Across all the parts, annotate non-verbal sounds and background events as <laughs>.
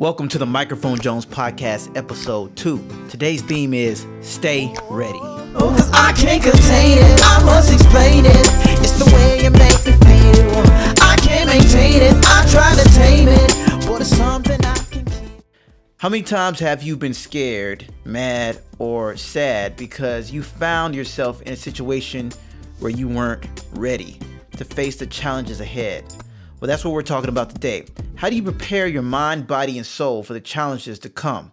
Welcome to the Microphone Jones Podcast, Episode 2. Today's theme is Stay Ready. Oh, cause I can't contain it, I must explain it. It's the way you make me feel. I can't maintain it, I try to tame it, but it's something I can keep. How many times have you been scared, mad, or sad because you found yourself in a situation where you weren't ready to face the challenges ahead? Well, that's what we're talking about today. How do you prepare your mind, body, and soul for the challenges to come?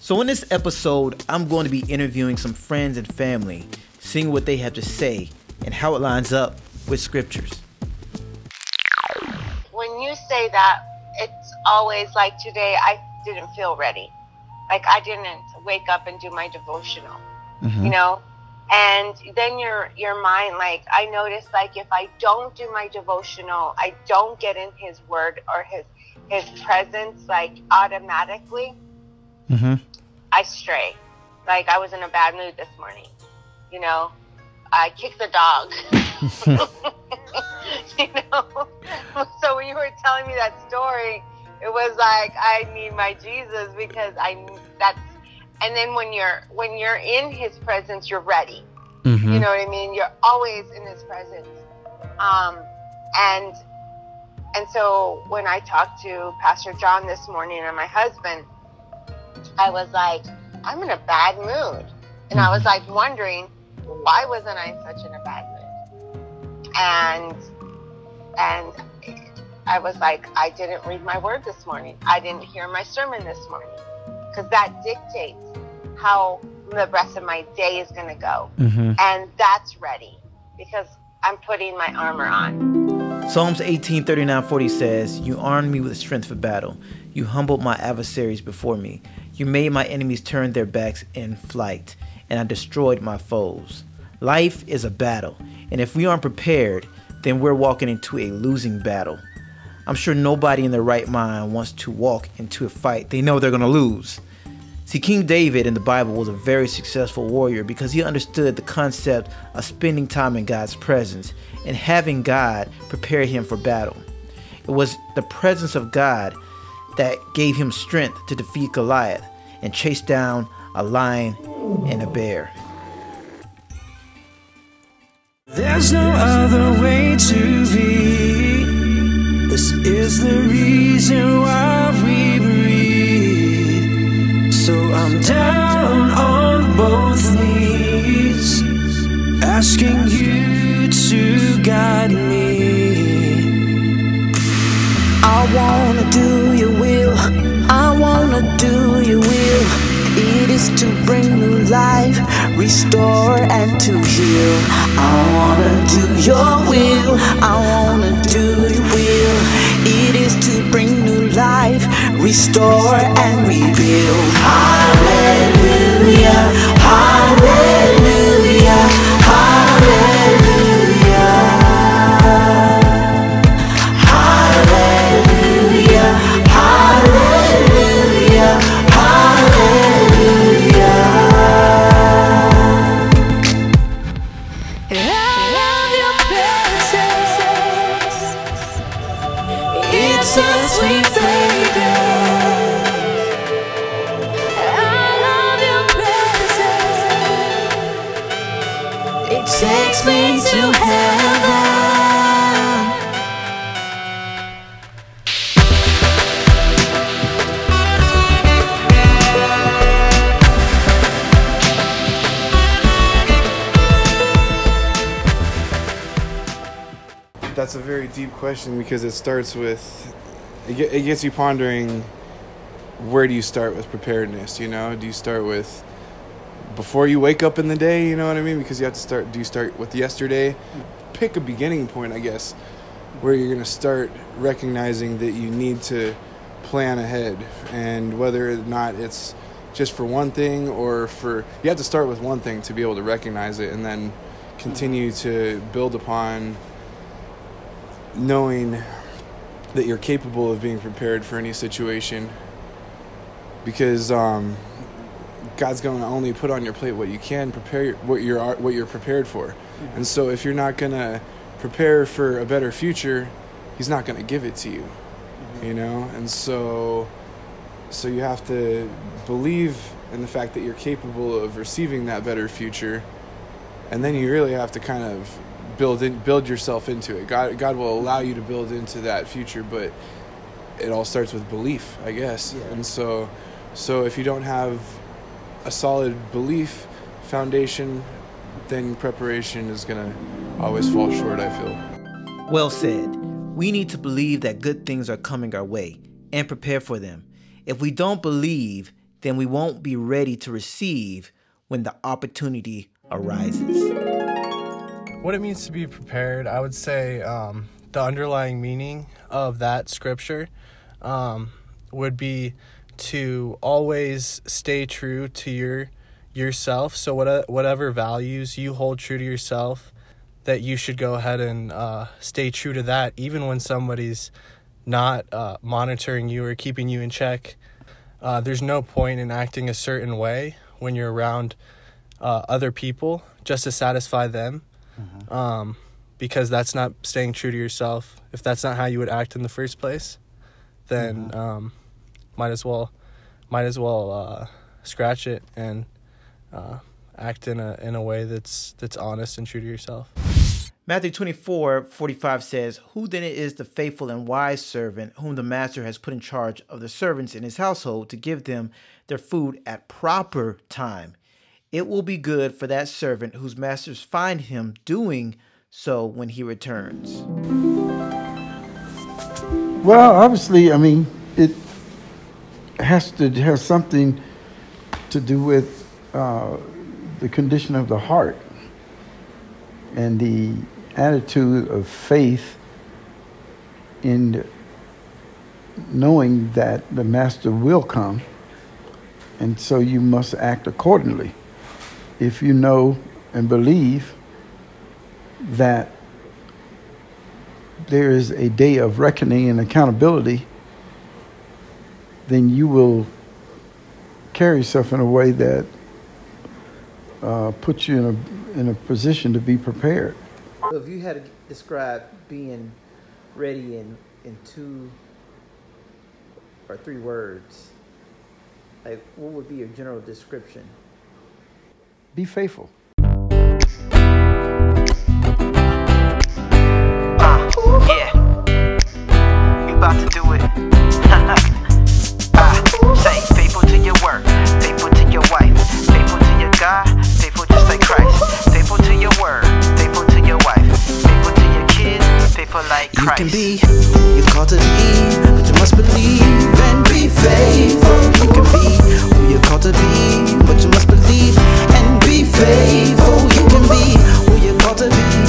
So, in this episode, I'm going to be interviewing some friends and family, seeing what they have to say and how it lines up with scriptures. when you say that, it's always like today I didn't feel ready. Like I didn't wake up and do my devotional, you mm-hmm. know? And then your your mind like I notice like if I don't do my devotional, I don't get in his word or his his presence like automatically Mm-hmm. I stray. Like I was in a bad mood this morning. You know, I kicked the dog. <laughs> you know. So when you were telling me that story, it was like I need my Jesus because I that's and then when you're when you're in his presence, you're ready. Mm-hmm. You know what I mean? You're always in his presence. Um, and and so when I talked to Pastor John this morning and my husband, I was like, I'm in a bad mood. And I was like wondering, why wasn't I such in a bad mood? And and I was like, I didn't read my word this morning. I didn't hear my sermon this morning. Because that dictates how the rest of my day is going to go. Mm-hmm. And that's ready because I'm putting my armor on. Psalms 18, 39, 40 says, You armed me with strength for battle. You humbled my adversaries before me. You made my enemies turn their backs in flight, and I destroyed my foes. Life is a battle, and if we aren't prepared, then we're walking into a losing battle. I'm sure nobody in their right mind wants to walk into a fight they know they're going to lose. See, King David in the Bible was a very successful warrior because he understood the concept of spending time in God's presence and having God prepare him for battle. It was the presence of God that gave him strength to defeat Goliath and chase down a lion and a bear. There's no other way to be. This is the reason why. So I'm down on both knees, asking you to guide me. I wanna do your will. I wanna do your will. It is to bring new life, restore and to heal. I wanna do your will. I wanna do your will. It is to bring new life, restore and rebuild. Hallelujah. Hallelujah. Starts with, it, gets you pondering where do you start with preparedness? You know, do you start with before you wake up in the day? You know what I mean? Because you have to start, do you start with yesterday? Pick a beginning point, I guess, where you're going to start recognizing that you need to plan ahead and whether or not it's just for one thing or for, you have to start with one thing to be able to recognize it and then continue to build upon knowing that you're capable of being prepared for any situation because um, God's going to only put on your plate what you can prepare what you're what you're prepared for. And so if you're not going to prepare for a better future, he's not going to give it to you. You know? And so so you have to believe in the fact that you're capable of receiving that better future, and then you really have to kind of build in, build yourself into it. God, God will allow you to build into that future, but it all starts with belief, I guess. Yeah. And so, so if you don't have a solid belief foundation, then preparation is gonna always fall short. I feel. Well said. We need to believe that good things are coming our way and prepare for them. If we don't believe, then we won't be ready to receive when the opportunity arises. What it means to be prepared, I would say um, the underlying meaning of that scripture um, would be to always stay true to your yourself. So what whatever values you hold true to yourself, that you should go ahead and uh, stay true to that, even when somebody's not uh, monitoring you or keeping you in check. Uh, there's no point in acting a certain way when you're around uh, other people just to satisfy them, um, because that's not staying true to yourself. If that's not how you would act in the first place, then um, might as well, might as well uh, scratch it and uh, act in a in a way that's that's honest and true to yourself. Matthew 24 45 says, Who then is the faithful and wise servant whom the master has put in charge of the servants in his household to give them their food at proper time? It will be good for that servant whose masters find him doing so when he returns. Well, obviously, I mean, it has to have something to do with uh, the condition of the heart and the attitude of faith in knowing that the master will come, and so you must act accordingly. If you know and believe that there is a day of reckoning and accountability, then you will carry yourself in a way that uh, puts you in a in a position to be prepared. If you had to describe being ready in, in two or three words, like what would be your general description? Be faithful. Uh, yeah. We about to do it. <laughs> say faithful to your work, faithful to your wife, faithful to your God, faithful just like Christ, faithful to your word, faithful to your wife, faithful to your kids, faithful like You can be, you called to be, but you must believe and be faithful. You can be who you're called to be, but you must believe and be faithful. You can be who you're called to be,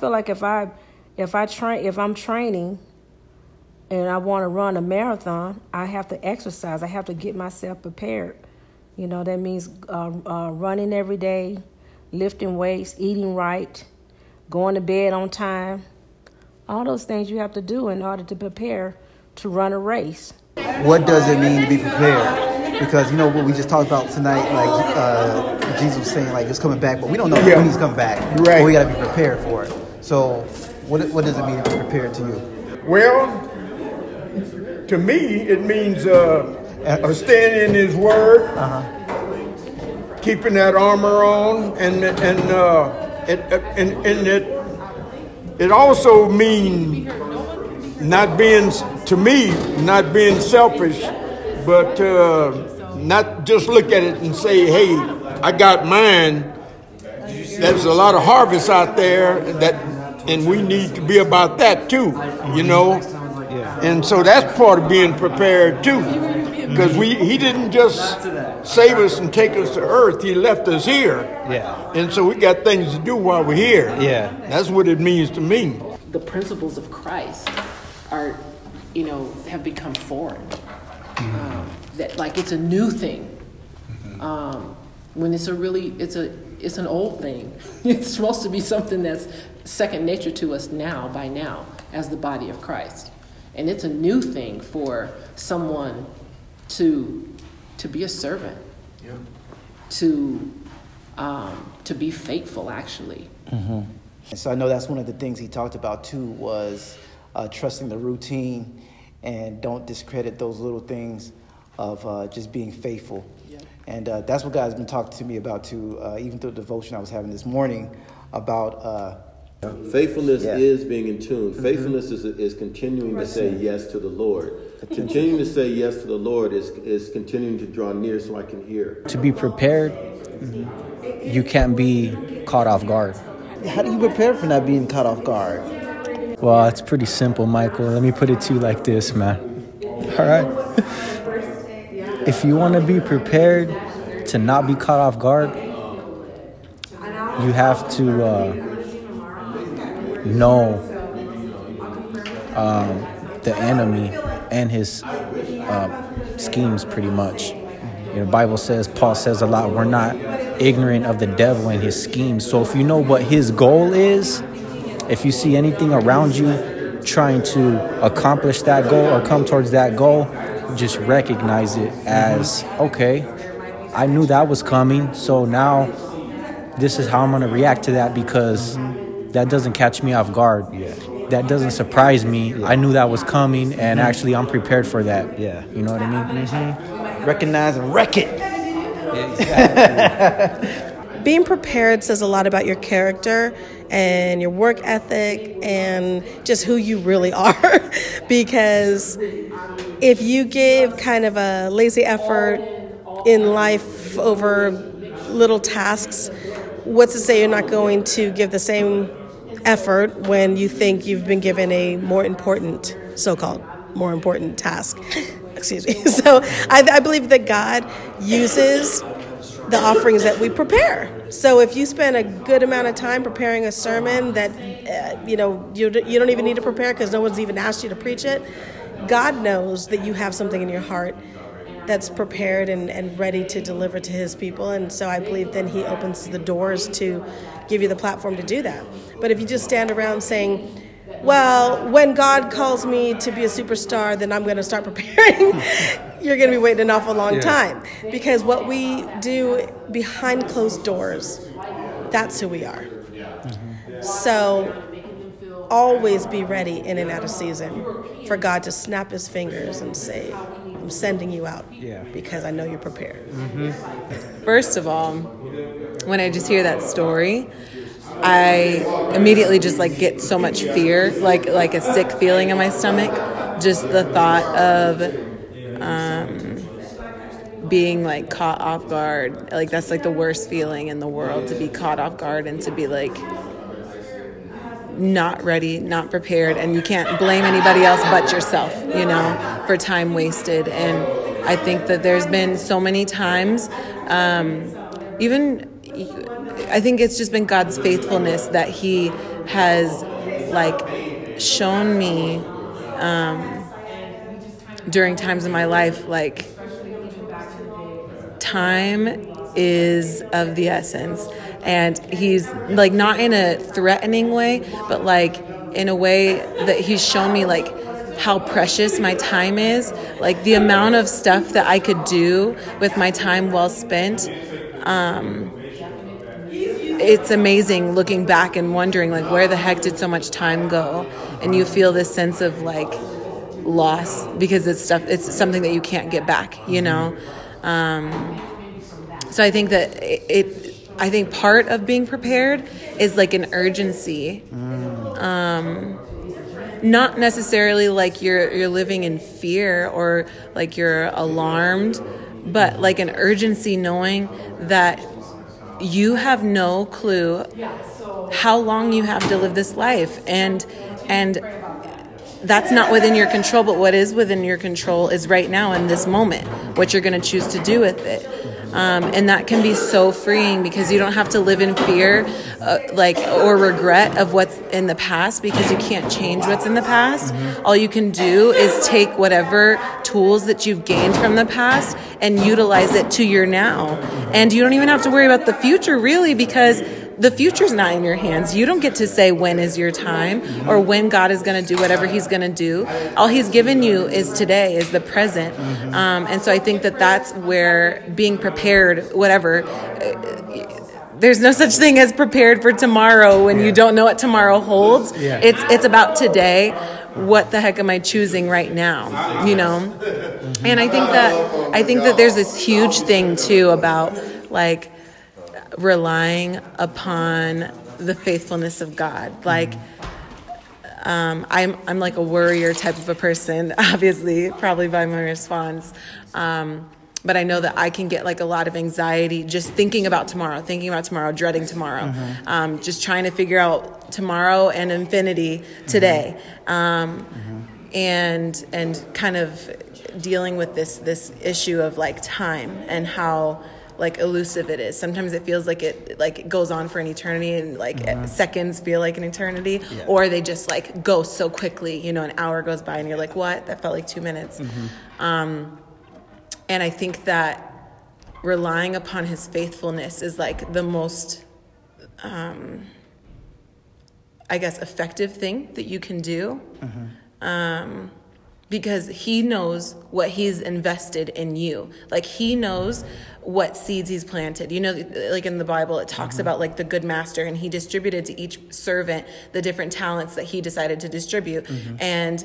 feel like if I if I train if I'm training and I want to run a marathon, I have to exercise. I have to get myself prepared. You know that means uh, uh, running every day, lifting weights, eating right, going to bed on time. All those things you have to do in order to prepare to run a race. what does it mean to be prepared? Because you know what we just talked about tonight, like uh, Jesus was saying, like it's coming back, but we don't know Yeah. when he's coming back. Right. But we got to be prepared for it. So, what what does it mean to be prepared to you? Well, to me, it means uh, uh, staying in His Word, keeping that armor on, and and uh, it, and and it it also means not being to me not being selfish, but uh, not just look at it and say, "Hey, I got mine." There's a lot of harvest out there that, and we need to be about that too, you know. And so that's part of being prepared too, because we he didn't just save us and take us to earth; he left us here. Yeah. And so we got things to do while we're here. Yeah. That's what it means to me. the principles of Christ are, you know, have become foreign. Um, that like it's a new thing Um, when it's a really it's a it's an old thing. <laughs> It's supposed to be something that's second nature to us now by now as the body of Christ. And it's a new thing for someone to to be a servant. Yeah. To um, to be faithful actually. And so I know that's one of the things he talked about too was uh, trusting the routine and don't discredit those little things of uh, just being faithful. And uh, that's what God's been talking to me about too, uh, even through the devotion I was having this morning about. Faithfulness Yeah. is being in tune. Faithfulness is, is continuing to say yes to the Lord. Continuing to say yes to the Lord is, is continuing to draw near so I can hear. To be prepared, you can't be caught off guard. how do you prepare for not being caught off guard? Well, it's pretty simple, Michael. Let me put it to you like this, man. All right. if you want to be prepared to not be caught off guard, you have to uh, know um, the enemy and his uh, schemes pretty much. You know, Bible says, Paul says a lot, we're not ignorant of the devil and his schemes. So if you know what his goal is, if you see anything around you trying to accomplish that goal or come towards that goal, just recognize it as okay, I knew that was coming, so now this is how I'm gonna react to that because that doesn't catch me off guard. Yeah. That doesn't surprise me. I knew that was coming, and Mhm. actually, I'm prepared for that. Yeah. You know what I mean? Mm-hmm. Recognize and wreck it. <laughs> Being prepared says a lot about your character and your work ethic and just who you really are. <laughs> because if you give kind of a lazy effort in life over little tasks, what's to say you're not going to give the same effort when you think you've been given a more important, so called, more important task? <laughs> Excuse me. <laughs> So I, I believe that God uses the offerings that we prepare. So if you spend a good amount of time preparing a sermon that uh, you know you, you don't even need to prepare because no one's even asked you to preach it, God knows that you have something in your heart that's prepared and, and ready to deliver to his people. And so I believe then he opens the doors to give you the platform to do that. But if you just stand around saying, well, when God calls me to be a superstar, then I'm going to start <laughs> preparing. You're going to be waiting an awful long Yeah. time because what we do behind closed doors, that's who we are. So always be ready in and out of season for God to snap his fingers and say, I'm sending you out Yeah. because I know you're prepared. First of all, when I just hear that story, I immediately just like get so much fear, like like a sick feeling in my stomach. Just the thought of um, being like caught off guard, like that's like the worst feeling in the world to be caught off guard and to be like not ready, not prepared, and you can't blame anybody else but yourself, you know, for time wasted. And I think that there's been so many times, um, even I think it's just been God's faithfulness that He has like shown me um, during times in my life, like time is of the essence and he's like not in a threatening way but like in a way that he's shown me like how precious my time is. Like the amount of stuff that i could do with my time well spent um it's amazing looking back and wondering like where the heck did so much time go? And you feel this sense of like loss because it's stuff it's something that you can't get back you know? Um so I think that it, it I think part of being prepared is like an urgency. Um, not necessarily like you're you're living in fear or like you're alarmed, but like an urgency knowing that you have no clue how long you have to live this life. And and that's not within your control but what is within your control is right now in this moment what you're going to choose to do with it Um, and that can be so freeing because you don't have to live in fear, uh, like or regret of what's in the past because you can't change what's in the past. All you can do is take whatever tools that you've gained from the past and utilize it to your now. And you don't even have to worry about the future really because the future's not in your hands. You don't get to say when is your time or when God is going to do whatever He's going to do. All He's given you is today, is the present. Um, and so I think that that's where being prepared, whatever. uh, There's no such thing as prepared for tomorrow when you don't know what tomorrow holds. Yeah. It's it's about today. What the heck am I choosing right now? You know, and I think that I think that there's this huge thing too about like relying upon the faithfulness of God. Like, um, I'm I'm like a worrier type of a person, <laughs> obviously, probably by my response. Um, but I know that I can get like a lot of anxiety just thinking about tomorrow, thinking about tomorrow, dreading tomorrow, Mhm. um, just trying to figure out tomorrow and infinity today, um, and and kind of dealing with this this issue of like time and how like elusive it is. Sometimes it feels like it like it goes on for an eternity and like Mhm. seconds feel like an eternity Yeah. or they just like go so quickly, you know, an hour goes by and you're like, "What? That felt like 2 minutes." Um and I think that relying upon his faithfulness is like the most um I guess effective thing that you can do um, because he knows what he's invested in you. Like he knows what seeds he's planted. You know, like in the Bible, it talks about like the good master, and he distributed to each servant the different talents that he decided to distribute, Mhm. and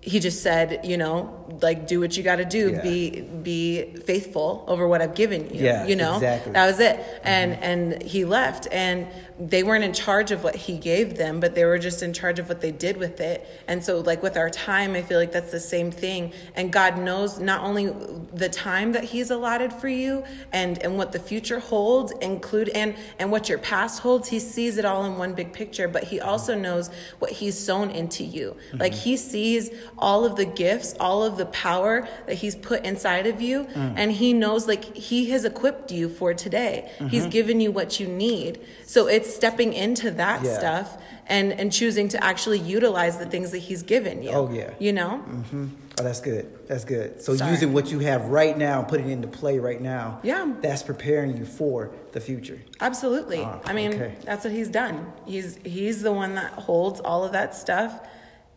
he just said, you know, like do what you got to do. Yeah. Be be faithful over what I've given you. Yeah, you know, exactly. that was it. And and he left, and they weren't in charge of what he gave them, but they were just in charge of what they did with it. And so, like with our time, I feel like that's the same thing. And God knows not only the time that He's allotted for you, and and what the future holds, include and and what your past holds. He sees it all in one big picture, but He also knows what He's sown into you. Like He sees all of the gifts, all of the power that He's put inside of you, Mm. and He knows like He has equipped you for today. He's Mhm. given you what you need. So it's stepping into that Yeah. stuff and and choosing to actually utilize the things that He's given you. Oh yeah. You know? Mm-hmm. Oh, that's good. That's good. So Sorry. using what you have right now, putting it into play right now. Yeah. That's preparing you for the future. Absolutely. Ah, I mean, okay. that's what he's done. He's he's the one that holds all of that stuff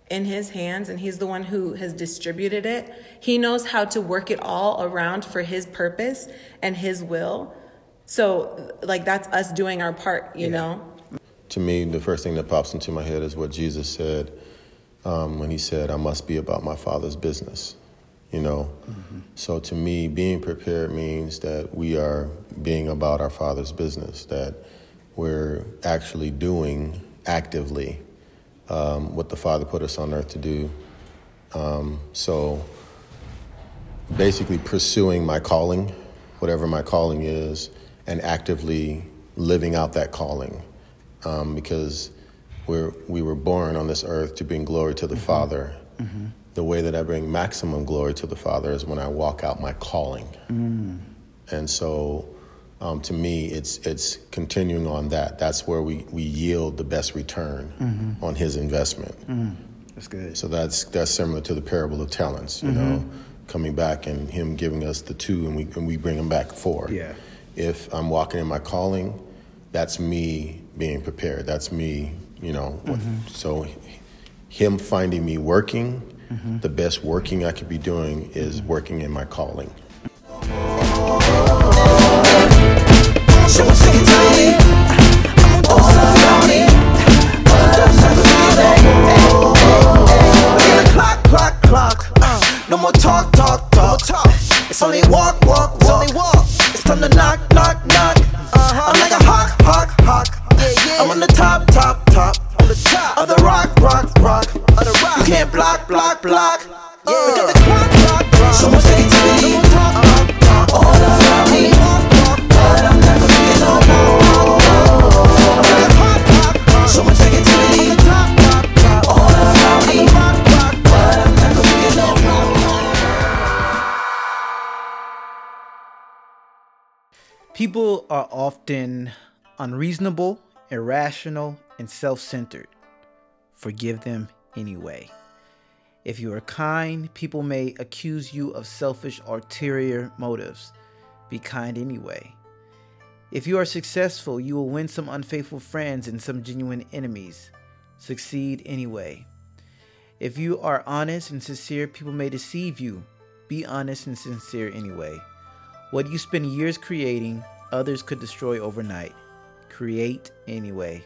in his hands and he's the one who has distributed it. He knows how to work it all around for his purpose and his will. So like that's us doing our part, you know. To me, the first thing that pops into my head is what Jesus said um, when he said, I must be about my Father's business. You know? So to me, being prepared means that we are being about our Father's business, that we're actually doing actively um, what the Father put us on earth to do. Um, so basically, pursuing my calling, whatever my calling is, and actively living out that calling. Um, because we're, we were born on this earth to bring glory to the Father. The way that I bring maximum glory to the Father is when I walk out my calling. Mm. And so, um, to me, it's it's continuing on that. That's where we, we yield the best return Mhm. on His investment. Mm. That's good. So that's that's similar to the parable of talents. You know, coming back and Him giving us the two, and we and we bring Him back four. Yeah. If I'm walking in my calling, that's me being prepared. That's me. You know. what- Mhm. So, Him finding me working. Mhm. The best working I could be doing is working in my calling. Someone People are often unreasonable, irrational, and self centered. Forgive them anyway. If you are kind, people may accuse you of selfish, ulterior motives. Be kind anyway. If you are successful, you will win some unfaithful friends and some genuine enemies. Succeed anyway. If you are honest and sincere, people may deceive you. Be honest and sincere anyway. What you spend years creating, others could destroy overnight. Create anyway.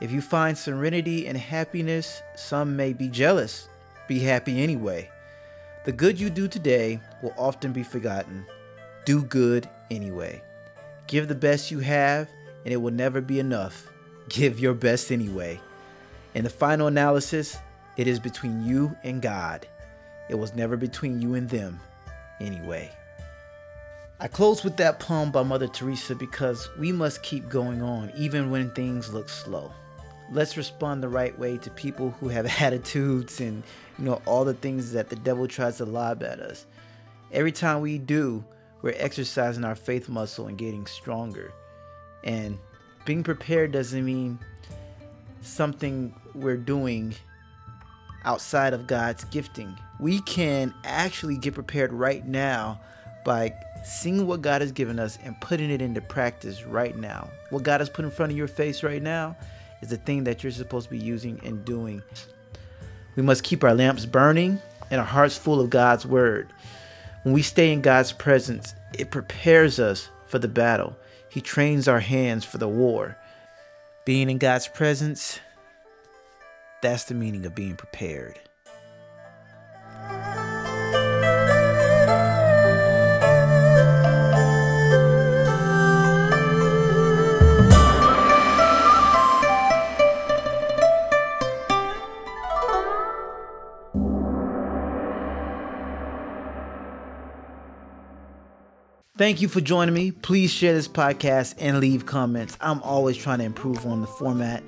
If you find serenity and happiness, some may be jealous. Be happy anyway. The good you do today will often be forgotten. Do good anyway. Give the best you have, and it will never be enough. Give your best anyway. In the final analysis, it is between you and God. It was never between you and them anyway. I close with that poem by Mother Teresa because we must keep going on even when things look slow. Let's respond the right way to people who have <laughs> attitudes and you know all the things that the devil tries to lob at us. Every time we do, we're exercising our faith muscle and getting stronger. And being prepared doesn't mean something we're doing outside of God's gifting. We can actually get prepared right now by seeing what God has given us and putting it into practice right now. What God has put in front of your face right now is the thing that you're supposed to be using and doing. We must keep our lamps burning and our hearts full of God's word. When we stay in God's presence, it prepares us for the battle. He trains our hands for the war. Being in God's presence, that's the meaning of being prepared. Thank you for joining me. Please share this podcast and leave comments. I'm always trying to improve on the format,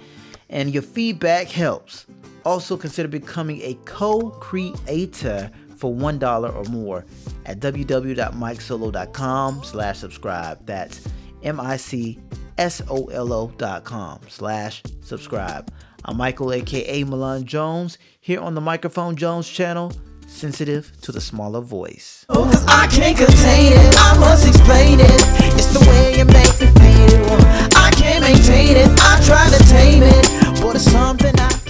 and your feedback helps. Also, consider becoming a co creator for $1 or more at www.micsolo.com slash subscribe. That's M-I-C-S-O-L-O dot com slash subscribe. I'm Michael, aka Milan Jones, here on the Microphone Jones channel sensitive to the smaller voice. Oh, cause I can't contain it. I must explain it. It's the way you make me feel. I can't maintain it. I try to tame it. But it's something I